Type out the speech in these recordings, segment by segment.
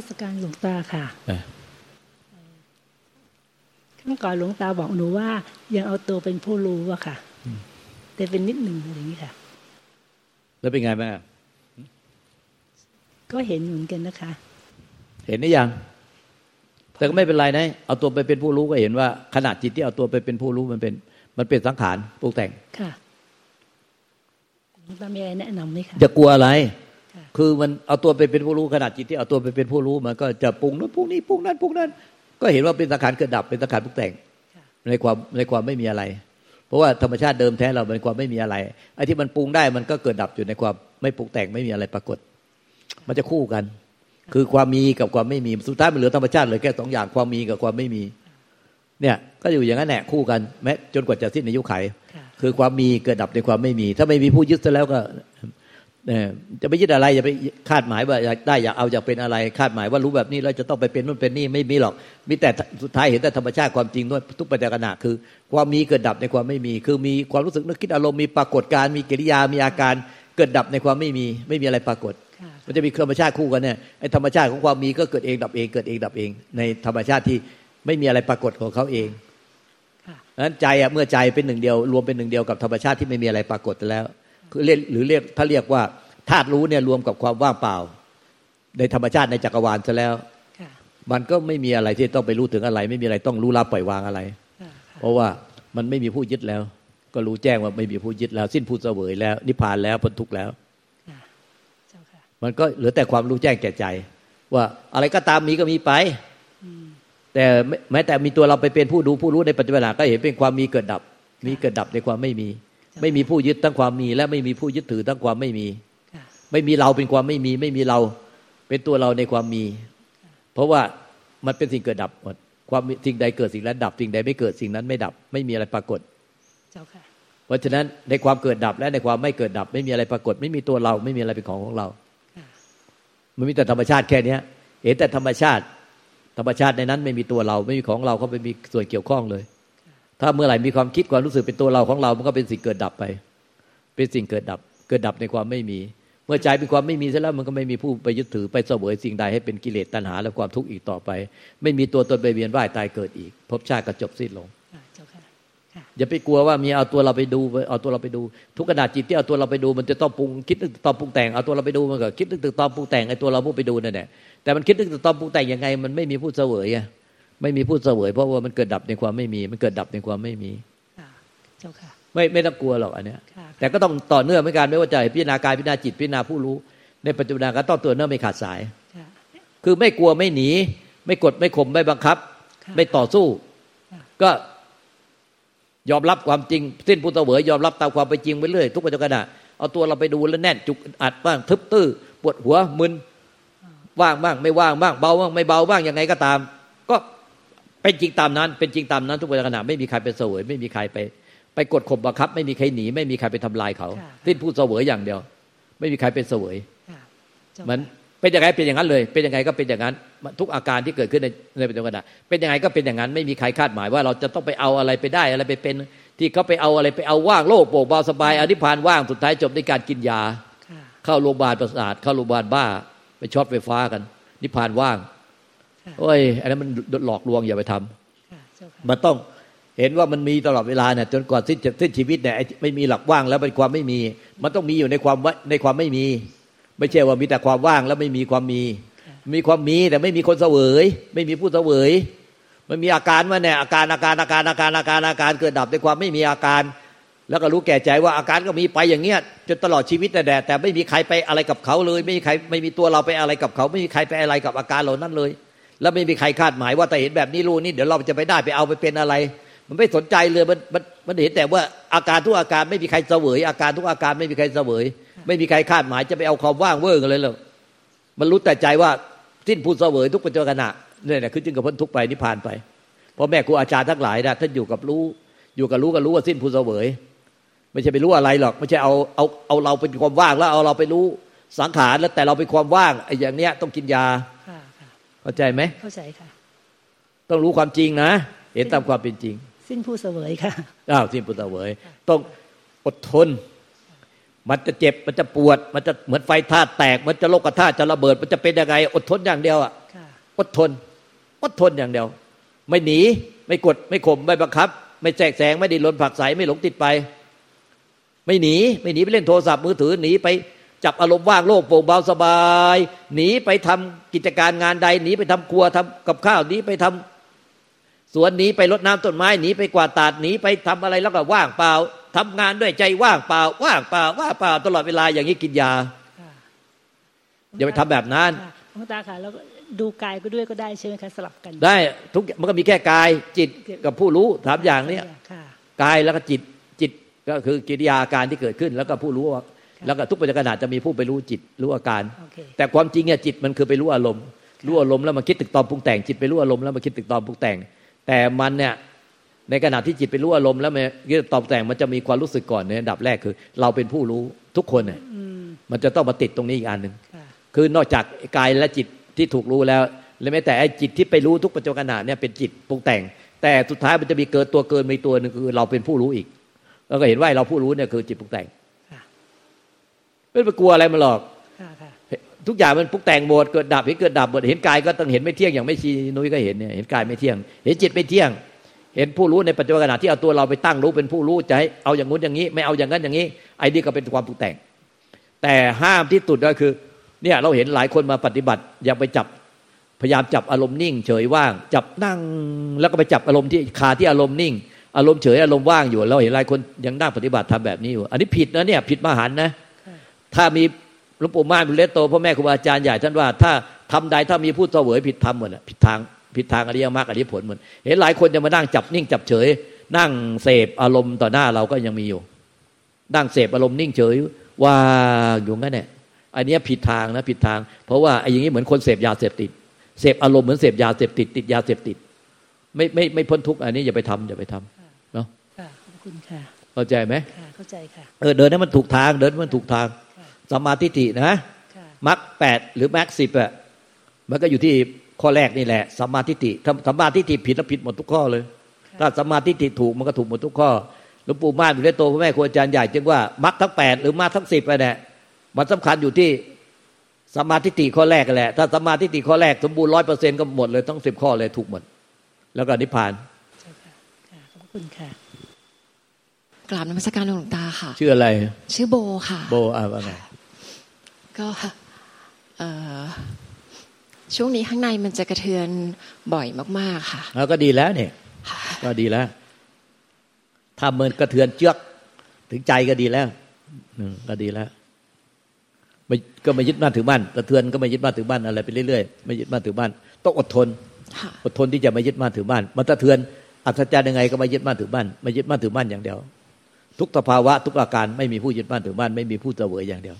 นมัสการหลวงตาค่ะเออข้างก่อนหลวงตาบอกหนูว่า ยังเอาตัวเป็นผู้รู้อะค่ะ แต่เป็นนิดหนึ่งอะไรอย่างนี้ค่ะ แล้วเป็นไงบ้างอะก็เห็นเหมือนกันนะคะ เห็นหรือยัง แต่ก็ไม่เป็นไรนะ เอาตัวไปเป็นผู้รู้ก็เห็นว่าขนาดจิตที่เอาตัวไปเป็นผู้รู้มันเป็น มันเป็นสังขารปรุงแต่ง ค่ะหลวงตามีอะไรแนะนำไหมคะจะกลัวอะไร คือมันเอาตัวไปเป็นผู้รู้ขนาดจิตที่เอาตัวไปเป็นผู้รู้มันก็จะปรุงนู้นปรุงนี้ปรุงนั้นปรุงนั้น ก็เห็นว่าเป็นสังขารเกิดดับเป็นสังขารปรุงแต่งในความในความไม่มีอะไร เพราะว่าธรรมชาติเดิมแท้เราเป็นความไม่มีอะไรไอ้ที่มันปรุงได้มันก็เกิดดับอยู่ในความไม่ปรุงแต่งไม่มีอะไรปรากฏ มันจะคู่กัน คือความมีกับความไม่มีสุดท้ายมันเหลือธรรมชาติเหลือแค่สองอย่างความมีกับความไม่มี เนี่ยก็อยู่อย่างนั้นแหละคู่กันแม้จนกว่าจะสิ้นอายุไขค่ะคือความมีเกิดดับในความไม่มี ถ้าไม่มีผู้ยึดซะแล้วก็ จะไปยึดอะไรอย่าไปคาดหมายว่าอยากได้อยากเอาอยากเป็นอะไร คาดหมายว่ารู้แบบนี้แล้วจะต้องไปเป็นนู่นเป็นนี่ไม่มีหรอก มีแต่สุดท้ายเห็นแต่ธรรมชาติความจริงด้วยทุกปัจจัยขณะคือ ความมีเกิดดับในความไม่มี คือมีความรู้สึกนึกคิดอารมณ์มีปรากฏการณ์มีกิริยามีอาการเกิดดับในความไม่มี ไม่มีอะไรปรากฏค่ะมันจะมีธรรมชาติคู่กันเนี่ยไอ้ธรรมชาติของความมีก็เกิดเองดับเองเกิดเองดับเอง ในธรรมชาติที่ไม่มีอะไรปรากฏของเขาเองค่ะนั้นใจอะเมื่อใจเป็นหนึ่งเดียว รวมเป็นหนึ่งเดียวกับธรรมชาติที่ไม่มีอะไรปรากฏแล้ว คือเรียกหรือเรียกถ้าเรียกว่าธาตุรู้เนี่ยรวมกับความว่างเปล่า ในธรรมชาติในจักรวาลซะแล้วค่ะมันก็ไม่มีอะไรที่ต้องไปรู้ถึงอะไร ไม่มีอะไรต้องรู้ละปล่อยวางอะไรค่ะเพราะว่ามันไม่มีผู้ยึดแล้ว ก็รู้แจ้งว่าไม่มีผู้ยึดแล้ว สิ้นผู้เสวยแล้ว นิพพานแล้วพ้นทุกข์แล้วค่ะเจ้าค่ะมันก็เหลือแต่ความรู้แจ้งแก่ใจ ว่าอะไรก็ตามมีก็มีไปอืมแต่แม้แม้แต่มีตัวเราไปเป็นผู้ดูผู้รู้ในปัจจุบันก็เห็นเป็นความมีเกิดดับ มีเกิดดับในความไม่มี ไม่มีผู้ยึดทั้งความมี และไม่มีผู้ยึดถือทั้งความไม่มีค่ะไม่มีเราเป็นความไม่มี ไม่มีเราเป็นตัวเราในความมี เพราะว่ามันเป็นสิ่งเกิดดับหมดความมีสิ่งใดเกิดสิ่งนั้นดับสิ่งใดไม่เกิดสิ่งนั้นไม่ดับ ไม่มีอะไรปรากฏเจ้าค่ะเพราะฉะนั้นในความเกิดดับและในความไม่เกิดดับ ไม่มีอะไรปรากฏ ไม่มีตัวเราไม่มีอะไรเป็นของของเราค่ะมันมีแต่ธรรมชาติแค่เนี้ยเห็นแต่ธรรมชาติ ธรรมชาติในนั้นไม่มีตัวเรา ไม่มีของเราเขาไม่มีส่วนเกี่ยวข้องเลย ถ้าเมื่อไหร่มีความคิดความรู้สึกเป็นตัวเราของเรา มันก็เป็นสิ่งเกิดดับไป เป็นสิ่งเกิดดับ เกิดดับในความไม่มี เมื่อใจเป็นความไม่มีเสร็จแล้วมันก็ไม่มีผู้ไปยึดถือไปเสวยสิ่งใดให้เป็นกิเลสตัณหาและความทุกข์อีกต่อไป ไม่มีตัวตนไปเวียนว่ายตายเกิดอีกภพชาติก็จบสิ้นลงค่ะเจ้าค่ะค่ะอย่าไปกลัวว่ามีเอาตัวเราไปดูเอาตัวเราไปดู ทุกขณะจิตที่เอาตัวเราไปดูมันจะต้องปรุงคิดนึกตอนปรุงแต่งเอาตัวเราไปดูมันก็คิดนึกตอนปรุงแต่งไอ้ตัวเราผู้ไปดูนั่นแหละแต่มันคิดนึกตอนปรุงแต่งยังไง มันไม่มีผู้เสวยอะ ไม่มีผู้เสวย เพราะว่ามันเกิดดับในความไม่มี มันเกิดดับในความไม่มีค่ะเจ้าค่ะไม่ไม่ต้องกลัวหรอกอันเนี้ยค่ะแต่ก็ต้องต่อเนื่องเหมือนกันไม่ว่าจะพิจารณากายพิจารณาจิตพิจารณาผู้รู้ ในปัจจุบันก็ต้องต่อเนื่องไม่ขาดสายค่ะคือไม่กลัวไม่หนี ไม่กดไม่ข่มไม่บังคับค่ะไม่ต่อสู้ค่ะก็ยอมรับความจริง สิ้นผู้เสวยยอมรับตามความเป็นจริงไปเรื่อยทุกปัจจุบันเอาตัวเราไปดูแล้วแน่นจุกอัดบ้างทึบตื้อปวดหัวมึนว่างบ้างไม่ว่างบ้างเบาบ้างไม่เบาบ้างยังไงก็ตามก็ เป็นจริงตามนั้น เป็นจริงตามนั้นทุกปัจจุบันไม่มีใครไปเสวย ไม่มีใครไป ไปกดข่มบังคับ ไม่มีใครหนี ไม่มีใครไปทำลายเขาค่ะสิ้นผู้เสวยอย่างเดียว ไม่มีใครเป็นเสวยค่ะเจ้ามันค่ะเป็นยังไงเป็นอย่างนั้นเลย เป็นยังไงก็เป็นอย่างนั้น ทุกอาการที่เกิดขึ้นในในปัจจุบันเป็นยังไงก็เป็นอย่างนั้น ไม่มีใครคาดหมายว่าเราจะต้องไปเอาอะไรไปได้อะไรไปเป็น ที่เขาไปเอาอะไรไปเอาว่างโลกโปร่งเบาสบายอนิพพานว่างสุดท้ายจบในการกินยาค่ะเข้าโรงพยาบาลประสาทเข้าโรงพยาบาลบ้า ไปช็อตไฟฟ้ากัน นิพพานว่างค่ะ โอ้ยอันนั้นมันหลอกลวงอย่าไปทำค่ะเจ้าค่ะมันต้องเห็นว่ามันมีตลอดเวลาเนี่ยจนกว่าสิ้นสิ้นชีวิตเนี่ยไอ้ไม่มีหลักว่างแล้วเป็นความไม่มี มันต้องมีอยู่ในความว่าในความไม่มี ไม่ใช่ว่ามีแต่ความว่างแล้วไม่มีความมี มีความมีแต่ไม่มีคนเสวย ไม่มีผู้เสวยมันมีอาการว่าเนี่ยอาการอาการอาการอาการอาการอาการเกิดดับในความไม่มีอาการ แล้วก็รู้แก่ใจว่าอาการก็มีไปอย่างเงี้ยจนตลอดชีวิตแต่แต่ไม่มีใครไปอะไรกับเขาเลย ไม่มีใครไม่มีตัวเราไปอะไรกับเขา ไม่มีใครไปอะไรกับอาการเหล่านั้นเลย แล้วไม่มีใครคาดหมายว่าแต่เห็นแบบนี้รู้นี่เดี๋ยวเราจะไปได้ไปเอาไปเป็นอะไร มันไม่สนใจเลยมันมันมันเห็นแต่ว่าอาการทุกอาการไม่มีใครเสวย อาการทุกอาการไม่มีใครเสวย ไม่มีใครคาดหมายจะไปเอาความว่างเว่างเลยหรอกมันรู้แต่ใจว่าสิ้นผู้เสวยทุกปัจจุบันขณะเนี่ยนะคือจึงกับพ้นทุกไปนิพพานไปเพราะแม่ครูอาจารย์ทั้งหลายนะท่านอยู่กับรู้อยู่กับรู้ก็รู้ว่าสิ้นผู้เสวย ไม่ใช่ไปรู้อะไรหรอก ไม่ใช่เอาเอาเอาเราเป็นความว่างแล้วเอาเราไปรู้สังขารแล้วแต่เราเป็นความว่างไอ้อย่างเนี้ยต้องกินยา เข้าใจไหมเข้าใจค่ะ ต้องรู้ความจริงนะ เห็นตามความเป็นจริง สิ้นผู้เสวยค่ะอ้าวสิ้นผู้เสวย ต้องอดทน มันจะเจ็บมันจะปวด มันจะเหมือนไฟธาตุแตก มันจะโลกธาตุจะระเบิด มันจะเป็นยังไง อดทนอย่างเดียวอะค่ะอดทน อดทนอย่างเดียว ไม่หนี ไม่กด ไม่ข่ม ไม่บังคับ ไม่แจกแสง ไม่ดิ้นรนผลักไสไม่หลงติดไป ไม่หนี ไม่หนีไปเล่นโทรศัพท์มือถือ หนีไป จับอารมณ์ว่างโลกโปร่งเบาสบาย หนีไปทำกิจการงานใด หนีไปทำครัวทำกับข้าวหนีไปทำสวนหนีไปรดน้ำต้นไม้หนีไปกวาดตาดหนีไปทำอะไรแล้วก็ว่างเปล่าทำงานด้วยใจว่างเปล่า ว่างเปล่า ว่างเปล่า ตลอดเวลาอย่างนี้กินยาค่ะอย่าไปทำแบบนั้นค่ะหลวงตาค่ะแล้วก็ดูกายก็ด้วยก็ได้ใช่ไหมคะสลับกัน ได้ทุกมันก็มีแค่กายจิตกับผู้รู้สามอย่างเนี้ยค่ะกายแล้วก็จิตจิตก็คือกิริยาอาการที่เกิดขึ้น แล้วก็ผู้รู้ว่า แล้วก็ทุกปัจจุบันจะมีผู้ไปรู้จิตรู้อาการโอเคแต่ความจริงเนี่ยจิตมันคือไปรู้อารมณ์รู้อารมณ์แล้วมันคิดตึกตอมปรุงแต่งจิตไปรู้อารมณ์แล้วมันคิดตึกตอมปรุงแต่ง แต่มันเนี่ยในขณะที่จิตไปรู้อารมณ์แล้วมันคิดตึกตอมแต่งมันจะมีความรู้สึกก่อนในอันดับแรกคือ เราเป็นผู้รู้ทุกคนเนี่ยอืมมันจะต้องมาติดตรงนี้อีกอันหนึ่งค่ะคือนอกจากกายและจิตที่ถูกรู้แล้วและแม้แต่ไอ้จิตที่ไปรู้ทุกปัจจุบันขณะเนี่ยเป็นจิตปรุงแต่ง แต่สุดท้ายมันจะมีเกิดตัวเกินมีตัวหนึ่งคือเราเป็นผู้รู้อีก แล้วก็เห็นว่าเราผู้รู้เนี่ยคือจิตปรุงแต่งค่ะ ไม่ไปกลัวอะไรมันหรอกค่ะค่ะทุกอย่างมันปรุงแต่งหมดเกิดดับเห็นเกิดดับหมดเห็นกายก็ต้องเห็นไม่เที่ยงอย่างไม่ชีนุ้ยก็เห็นเนี่ยเห็นกายไม่เที่ยง เห็นจิตไม่เที่ยง เห็นผู้รู้ในปัจจุบันขณะที่เอาตัวเราไปตั้งรู้เป็นผู้รู้จะให้เอาอย่างงู้นอย่างนี้ ไม่เอาอย่างนั้นอย่างนี้ ไอ้นี่ก็เป็นความปรุงแต่ง แต่ห้ามที่สุดก็คือ เนี่ยเราเห็นหลายคนมาปฏิบัติอย่าไปจับพยายามจับอารมณ์นิ่ง เฉยว่าง จับนั่งแล้วก็ไปจับอารมณ์ที่คาที่อารมณ์นิ่ง อารมณ์เฉยอารมณ์ว่างอยู่เราเห็นหลายคนยังนั่งปฏิบัติทำแบบนี้อยู่ อันนี้ผิดนะเนี่ยผิดมหันต์นะค่ะ ถ้ามีหลวงปู่ม่านบุญเลสโตพ่อแม่ครูบาอาจารย์ใหญ่ท่านว่า ถ้าทำใดถ้ามีผู้เสวยผิดธรรมหมดอะผิดทางผิดทางอริยมรรคอริยผลหมดเห็นหลายคนจะมานั่งจับนิ่งจับเฉย นั่งเสพอารมณ์ต่อหน้าเราก็ยังมีอยู่ นั่งเสพอารมณ์นิ่งเฉย ว่างอยู่งั้นแหละอันเนี้ยผิดทางนะผิดทาง เพราะว่าไอ้อย่างนี้เหมือนคนเสพยาเสพติดเสพอารมณ์เหมือนเสพยาเสพติดติดยาเสพติด ไม่ไม่ไม่พ้นทุกข์อันนี้อย่าไปทำอย่าไปทำเนาะค่ะขอบคุณค่ะ เข้าใจไหมค่ะเข้าใจค่ะเออเดินให้มันถูกทางเดินให้มันถูกทางค่ะ สัมมาทิฏฐินะค่ะมรรคแปดหรือมรรคสิบอะมันก็อยู่ที่ข้อแรกนี่แหละสัมมาทิฏฐิถ้าสัมมาทิฏฐิผิดแล้วผิดหมดทุกข้อเลย ถ้าสัมมาทิฏฐิถูกมันก็ถูกหมดทุกข้อหลวงปู่ม่านอยู่ในโตพ่อแม่ครูอาจารย์ใหญ่จึงว่ามรรคทั้งแปดหรือมรรคทั้งสิบไปเนี่ยมันสำคัญอยู่ที่สัมมาทิฏฐิข้อแรกกันแหละถ้าสัมมาทิฏฐิข้อแรกสมบูรณ์ร้อยเปอร์เซ็นต์ก็หมดเลยทั้งสิบข้อเลยถูกหมดแล้วก็นิพพานใช่ค่ะค่ะขอบคุณค่ะกราบนมัสการหลวงตาค่ะ ชื่ออะไร ชื่อโบค่ะ โบอะว่าไง ก็เอ่อช่วงนี้ข้างในมันจะกระเทือนบ่อยมาก ๆ ค่ะ แล้วก็ดีแล้วเนี่ยก็ดีแล้ว ถ้าเมินกระเทือนเจือกถึงใจก็ดีแล้วอืมก็ดีแล้วไม่ก็ไม่ยึดมั่นถือมั่นกระเทือนก็ไม่ยึดมั่นถือมั่นอะไรไปเรื่อยๆไม่ยึดมั่นถือมั่นต้องอดทนค่ะอดทนที่จะไม่ยึดมั่นถือมั่นมันสะเทือนอัศจรรย์ยังไงก็ไม่ยึดมั่นถือมั่นไม่ยึดมั่นถือมั่นอย่างเดียว ทุกสภาวะทุกอาการไม่มีผู้ยึดมั่นถือมั่นไม่มีผู้เสวยอย่างเดียว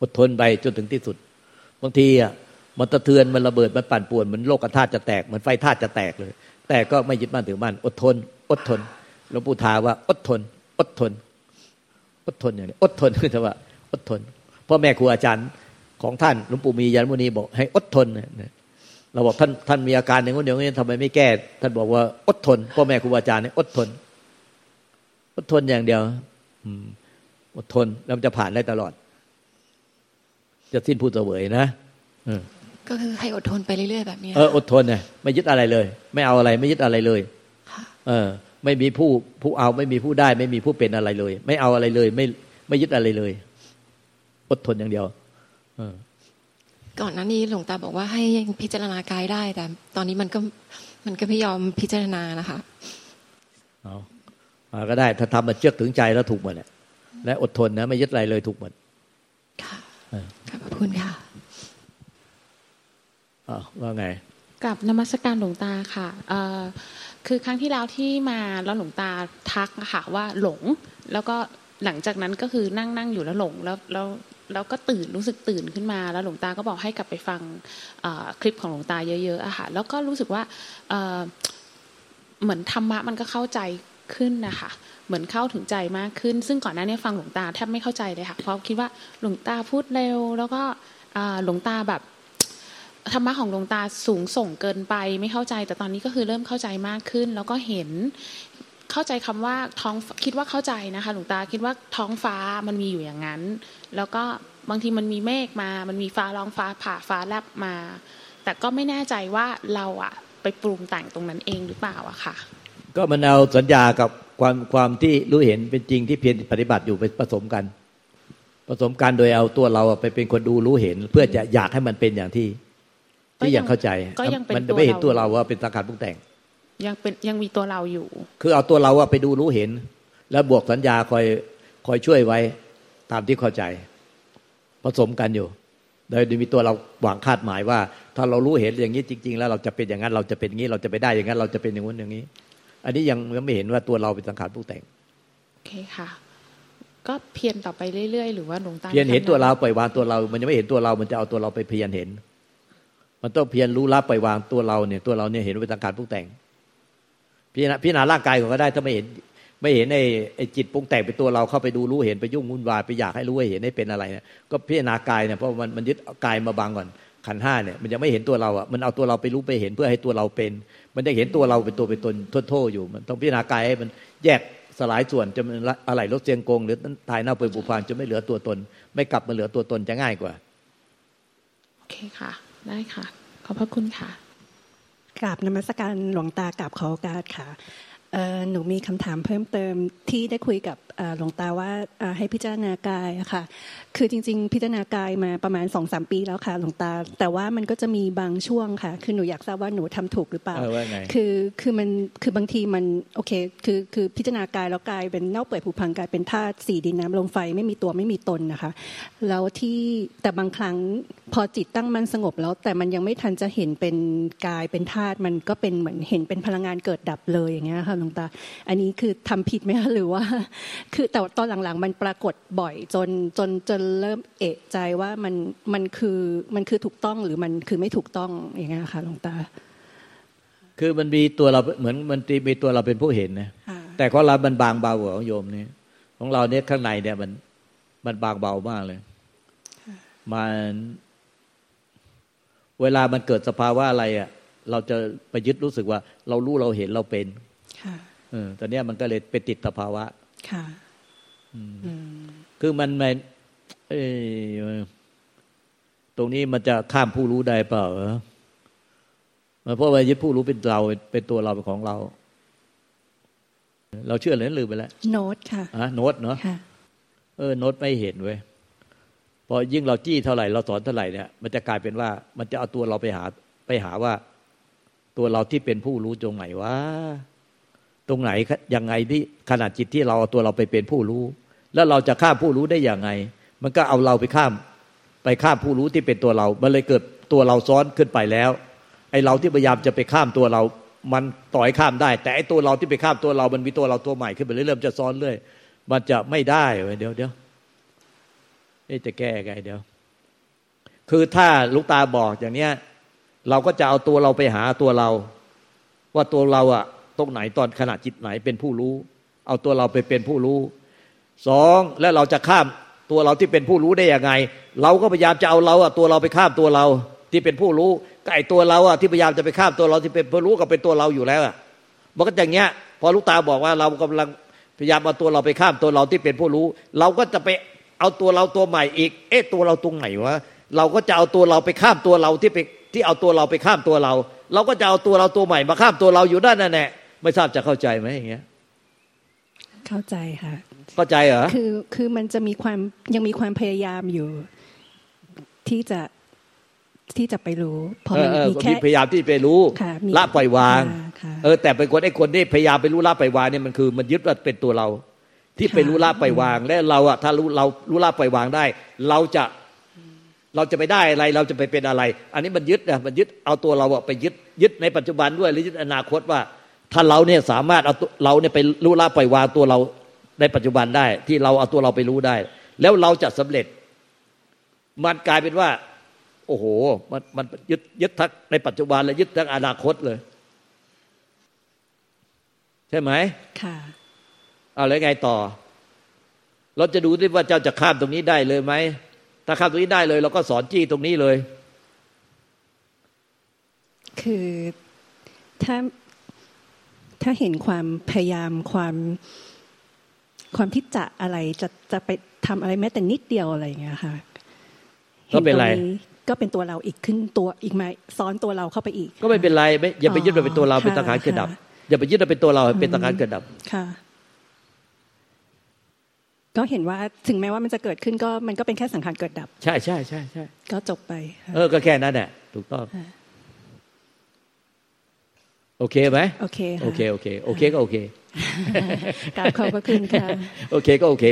อดทนไปจนถึงที่สุด บางทีอะมันสะเทือนมันระเบิดมันปั่นป่วนเหมือนโลกธาตุจะแตกเหมือนไฟธาตุจะแตกเลย แต่ก็ไม่ยึดมั่นถือมั่นอดทน อดทนหลวงปู่ทาว่า อดทน อดทน อดทนอย่างนี้อดทนคือว่า อดทนพ่อแม่ครูอาจารย์ของท่านหลวงปู่มียันมุนีบอกให้อดทนเราบอกท่านท่านมีอาการอย่างนู้นอย่างนี้ทำไมไม่แก้ ท่านบอกว่าอดทนพ่อแม่ครูอาจารย์เนี่ยอดทน อดทนอย่างเดียวอืมอดทนแล้วมันจะผ่านได้ตลอด จะสิ้นผู้เสวยนะเออก็คือให้อดทนไปเรื่อยๆแบบนี้เอออดทนเนี่ยไม่ยึดอะไรเลย ไม่เอาอะไรไม่ยึดอะไรเลยค่ะเออ ไม่มีผู้ผู้เอาไม่มีผู้ได้ ไม่มีผู้เป็นอะไรเลย ไม่เอาอะไรเลย ไม่ไม่ยึดอะไรเลย อดทนอย่างเดียวเออก่อนหน้านี้หลวงตาบอกว่าให้พิจารณากายได้ แต่ ตอนนี้มันก็มันก็ไม่ยอมพิจารณานะคะเอามาก็ได้ถ้าทำมันเชือกถึงใจแล้วถูกหมดแหละและอดทนนะ ไม่ยึดอะไรเลยถูกหมดค่ะเออ ขอบคุณค่ะอ้าวว่าไงกับนมัสการหลวงตาค่ะเอ่อคือครั้งที่แล้วที่มาแล้วหลวงตาทักอะค่ะว่าหลง แล้วก็หลังจากนั้นก็คือนั่งนั่งอยู่แล้วหลงแล้วแล้วแล้วก็ตื่นรู้สึกตื่นขึ้นมา แล้วหลวงตาก็บอกให้กลับไปฟังเอ่อคลิปของหลวงตาเยอะๆอะค่ะแล้วก็รู้สึกว่าเอ่อเหมือนธรรมะมันก็เข้าใจ ขึ้นนะคะเหมือนเข้าถึงใจมากขึ้น ซึ่งก่อนหน้านี้ฟังหลวงตาแทบไม่เข้าใจเลยค่ะเพราะคิดว่าหลวงตาพูดเร็ว แล้วก็หลวงตาแบบธรรมะของหลวงตาสูงส่งเกินไปไม่เข้าใจ แต่ตอนนี้ก็คือเริ่มเข้าใจมากขึ้น แล้วก็เห็นเข้าใจคำว่าท้องคิดว่าเข้าใจนะคะหลวงตาคิดว่าท้องฟ้ามันมีอยู่อย่างนั้น แล้วก็บางทีมันมีเมฆมา มันมีฟ้าร้องฟ้าผ่าฟ้าแลบมา แต่ก็ไม่แน่ใจว่าเราอะไปปรุงแต่งตรงนั้นเองหรือเปล่าอะค่ะ ก็มันเอาสัญญากับความความที่รู้เห็นเป็นจริงที่เพียรปฏิบัติอยู่ไปผสมกัน ผสมกันโดยเอาตัวเราไปเป็นคนดูรู้เห็น เพื่อจะอยากให้มันเป็นอย่างที่ก็ที่ยังอยากเข้าใจก็ยังเป็นมันตัวไม่เห็นเราตัวเราว่าเป็นสังขารปรุงแต่ง ยังเป็นยังมีตัวเราอยู่ คือเอาตัวเราว่าไปดูรู้เห็น แล้วบวกสัญญาคอยคอยช่วยไว้ตามที่เข้าใจ ผสมกันอยู่โดยมีตัวเราหวังคาดหมายว่า ถ้าเรารู้เห็นอย่างนี้จริง ๆ แล้วเราจะเป็นอย่างนั้นเราจะเป็นอย่างนี้เราจะไปได้อย่างนั้นเราจะเป็นอย่างนู้นอย่างนี้ อันนี้ยังยังไม่เห็นว่าตัวเราเป็นสังขารปรุงแต่งโอเคค่ะ ก็เพียรต่อไปเรื่อยๆ หรือว่าหลวงตาเพียรเห็นตัวเราปล่อยวางตัวเรา มันยังไม่เห็นตัวเรา มันจะเอาตัวเราไปเพียรเห็น มันต้องเพียรรู้ละปล่อยวางตัวเราเนี่ย ตัวเราเนี่ยเห็นว่าเป็นสังขารปรุงแต่งพิจารณาพิจารณาร่างกายของก็ได้ถ้าไม่เห็น ไม่เห็นไอ้ไอ้จิตปรุงแต่งเป็นตัวเราเข้าไปดูรู้เห็นไปยุ่งวุ่นวายไปอยากให้รู้ให้เห็นให้เป็นอะไรเนี่ยก็พิจารณากายเนี่ยเพราะมันมันยึดกายมาบังก่อนขันห้าเนี่ยมันยังไม่เห็นตัวเราอะมันเอาตัวเราไปรู้ไปเห็นเพื่อให้ตัวเราเป็น มันจะเห็นตัวเราเป็นตัวเป็นตนโทษๆอยู่ มันต้องพิจารณากายให้มันแยกสลายส่วนจะมันอะไรรถเสียงกง หรือตายเน่าเปื่อยผุพังจะไม่เหลือตัวตน ไม่กลับมาเหลือตัวตนจะง่ายกว่า โอเคค่ะ ได้ค่ะ ขอบพระคุณค่ะกราบนมัสการหลวงตากราบขอโอกาสค่ะเอ่อ หนูมีคำถามเพิ่มเติมที่ได้คุยกับเอ่อหลวงตาว่าเอ่อให้พิจารณากายอะค่ะ คือจริง ๆ พิจารณากายมาประมาณสองสามปีแล้วค่ะหลวงตา แต่ว่ามันก็จะมีบางช่วงค่ะ คือหนูอยากทราบว่าหนูทำถูกหรือเปล่าเออว่าไงคือคือมันคือบางทีมันโอเค คือคือพิจารณากายแล้วกายเป็นเน่าเปื่อยผุพังกลายเป็นธาตุสี่ดินน้ำลมไฟไม่มีตัวไม่มีตนนะคะ แล้วที่แต่บางครั้งพอจิตตั้งมันสงบแล้ว แต่มันยังไม่ทันจะเห็นเป็นกายเป็นธาตุมันก็เป็นเหมือนเห็นเป็นพลังงานเกิดดับเลยอย่างเงี้ยค่ะหลวงตา อันนี้คือทำผิดไหมคะหรือว่า คือแต่ตอนหลังๆ มันปรากฏบ่อยจนจนจนเริ่มเอะใจว่ามันมันคือมันคือถูกต้องหรือมันคือไม่ถูกต้องอย่างเงี้ยค่ะหลวงตา คือมันมีตัวเราเหมือนมันมีตัวเราเป็นผู้เห็นนะค่ะแต่ของเรามันบางเบากว่าของโยมนี่ของเราเนี่ยข้างในเนี่ยมันมันบางเบามากเลยมันเวลามันเกิดสภาวะอะไรอะ เราจะไปยึดรู้สึกว่า เรารู้เราเห็นเราเป็น ค่ะเออตอนเนี้ยมันก็เลยไปติดสภาวะ ค่ะอืมอืมคือมันมันเอ้ยตรงนี้มันจะข้ามผู้รู้ได้เปล่าเออมันเพราะว่ายึดผู้รู้เป็นเราเป็นตัวเราเป็นของเรา เราเชื่อเลยลืมไปแล้ว โน้ตค่ะอะโน้ตเนาะค่ะเออโน้ตไม่เห็นเว้ยพอยิ่งเราจี้เท่าไหร่เราสอนเท่าไหร่เนี่ยมันจะกลายเป็นว่า มันจะเอาตัวเราไปหา ไปหาว่า ตัวเราที่เป็นผู้รู้ตรงไหนวะ ตรงไหนยังไงที่ขนาดจิตที่เราเอาตัวเราไปเป็นผู้รู้ แล้วเราจะข้ามผู้รู้ได้อย่างไง มันก็เอาเราไปข้ามไปข้ามผู้รู้ที่เป็นตัวเรา มันเลยเกิดตัวเราซ้อนขึ้นไปแล้วไอเราที่พยายามจะไปข้ามตัวเรา มันต่อยข้ามได้ แต่ไอตัวเราที่ไปข้ามตัวเรา มันมีตัวเราตัวใหม่ขึ้นไปเรื่อยๆจะซ้อนเรื่อยมันจะไม่ได้เดี๋ยวเดี๋ยวจะแก้ไงเดี๋ยว คือถ้าลูกตาบอกอย่างเนี้ย เราก็จะเอาตัวเราไปหาตัวเรา ว่าตัวเราอะ ตรงไหนตอนขณะจิตไหนเป็นผู้รู้ เอาตัวเราไปเป็นผู้รู้สองแล้วเราจะข้ามตัวเราที่เป็นผู้รู้ได้ยังไง เราก็พยายามจะเอาเราอะตัวเราไปข้ามตัวเราที่เป็นผู้รู้ก็ไอตัวเราอะที่พยายามจะไปข้ามตัวเราที่เป็นผู้รู้ก็เป็นตัวเราอยู่แล้วอะมันก็อย่างเงี้ย พอลูกตาบอกว่าเรากำลังพยายามเอาตัวเราไปข้ามตัวเราที่เป็นผู้รู้ เราก็จะไปเอาตัวเราตัวใหม่อีก เอ๊ะตัวเราตรงไหนวะเราก็จะเอาตัวเราไปข้ามตัวเราที่ไปที่เอาตัวเราไปข้ามตัวเรา เราก็จะเอาตัวเราตัวใหม่มาข้ามตัวเราอยู่ด้านนั่นแหละ ไม่ทราบจะเข้าใจไหมอย่างเงี้ย เข้าใจค่ะ เข้าใจเหรอคือคือมันจะมีความยังมีความพยายามอยู่ ที่จะที่จะไปรู้เพราะเอมัอนเออมีก็แค่มีพยายามที่ไปรู้ค่ะมีละปล่อยวางค่ะค่ะเออ แต่เป็นคนไอ้คนที่พยายามไปรู้ละปล่อยวางเนี่ยมันคือ มันยึดว่าเป็นตัวเรา ที่ไปรู้ละปล่อยวาง และเราอะถ้ารู้เรารู้ละปล่อยวางได้ เราจะเราจะไปได้อะไรเราจะไปเป็นอะไร อันนี้มันยึดนะมันยึดเอาตัวเราอะไปยึดยึดในปัจจุบันด้วยหรือยึดอนาคตว่า ถ้าเราเนี่ยสามารถเอาตัวเราเนี่ยไปรู้ละปล่อยวางตัวเราในปัจจุบันได้ ที่เราเอาตัวเราไปรู้ได้ แล้วเราจะสำเร็จ มันกลายเป็นว่า โอ้โห มันมันยึดยึดทั้งในปัจจุบันและยึดทั้งอนาคตเลย ใช่ไหมค่ะเอาแล้วไงต่อ เราจะดูด้วยว่าเจ้าจะข้ามตรงนี้ได้เลยไหมถ้าข้ามตรงนี้ได้เลย เราก็สอนจี้ตรงนี้เลย คือถ้า ถ้าเห็นความพยายามความความที่จะอะไรจะจะไปทำอะไรแม้แต่นิดเดียวอะไรอย่างเงี้ยค่ะก็เป็นไรห็ตงก็เป็นตัวเราอีกขึ้นตัวอีกไหมซ้อนตัวเราเข้าไปอีก ก็ไม่เป็นไรไม่อย่าไปยึดว่าเป็นตัวเราอ๋อเป็นตังหารเกิดดับค่ะอย่าไปยึดว่าเป็นตัวเราเป็นตังหารเกิดดับค่ะ ก็เห็นว่าถึงแม้ว่ามันจะเกิดขึ้นก็มันก็เป็นแค่สังขารเกิดดับ ใช่ใช่ใช่ใช่ก็จบไปค่ะเออก็แค่นั้นแหละถูกต้องค่ะ โอเคไหมโอเคค่ะโอเคโอเคโอเคก็โอเคกราบขอบพระคุณค่ะโอเคก็โอเค